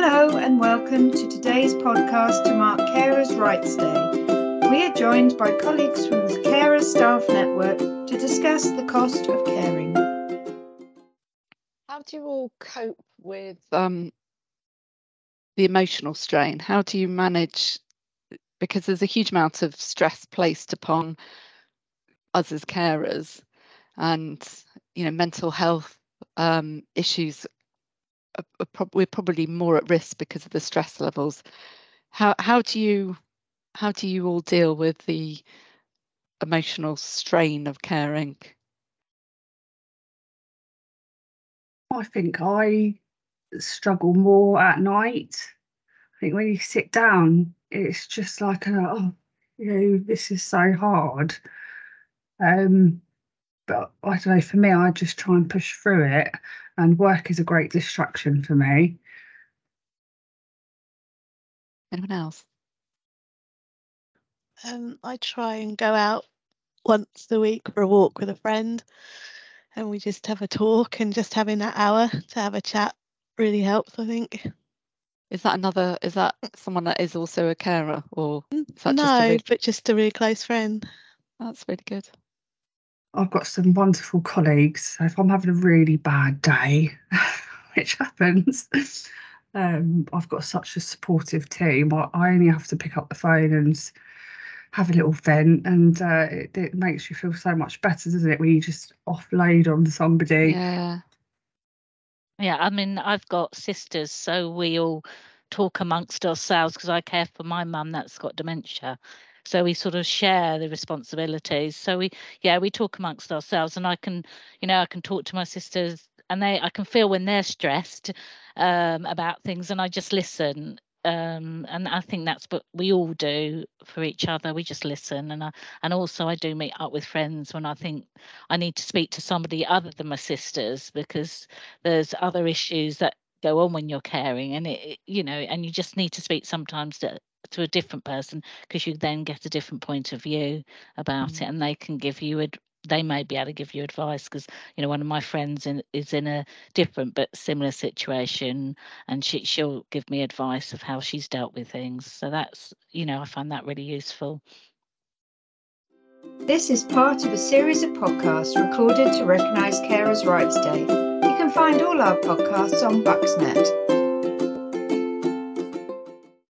Hello and welcome to today's podcast to mark Carers' Rights Day. We are joined by colleagues from the Carers Staff Network to discuss the cost of caring. How do you all cope with um, the emotional strain? How do you manage? Because there's a huge amount of stress placed upon us as carers, and you know, mental health um, issues we're probably more at risk because of the stress levels. How how do you how do you all deal with the emotional strain of caring? I think I struggle more at night. I think when you sit down, it's just like, oh, you know, this is so hard. Um, but I don't know, for me, I just try and push through it, and work is a great distraction for me. Anyone else? Um, I try and go out once a week for a walk with a friend, and we just have a talk. And just having that hour to have a chat really helps. I think. Is that another? Is that someone that is also a carer, or is that no, just a really, but just a really close friend. that's really good? I've got some wonderful colleagues. So if I'm having a really bad day, which happens, um, I've got such a supportive team. I, I only have to pick up the phone and have a little vent, and uh, it, it makes you feel so much better, doesn't it? When you just offload on somebody. Yeah. Yeah, I mean, I've got sisters, so we all talk amongst ourselves because I care for my mum that's got dementia. So we sort of share the responsibilities. So we, yeah, we talk amongst ourselves, and I can, you know, I can talk to my sisters, and they, I can feel when they're stressed um, about things, and I just listen. Um, and I think that's what we all do for each other. We just listen, and I, and also I do meet up with friends when I think I need to speak to somebody other than my sisters because there's other issues that go on when you're caring and it you know and you just need to speak sometimes to to a different person because you then get a different point of view about Mm. it and they can give you a they may be able to give you advice because you know one of my friends in, is in a different but similar situation and she she'll give me advice of how she's dealt with things so that's you know i find that really useful This is part of a series of podcasts recorded to recognise Carers' Rights Day. You can find all our podcasts on Bucksnet.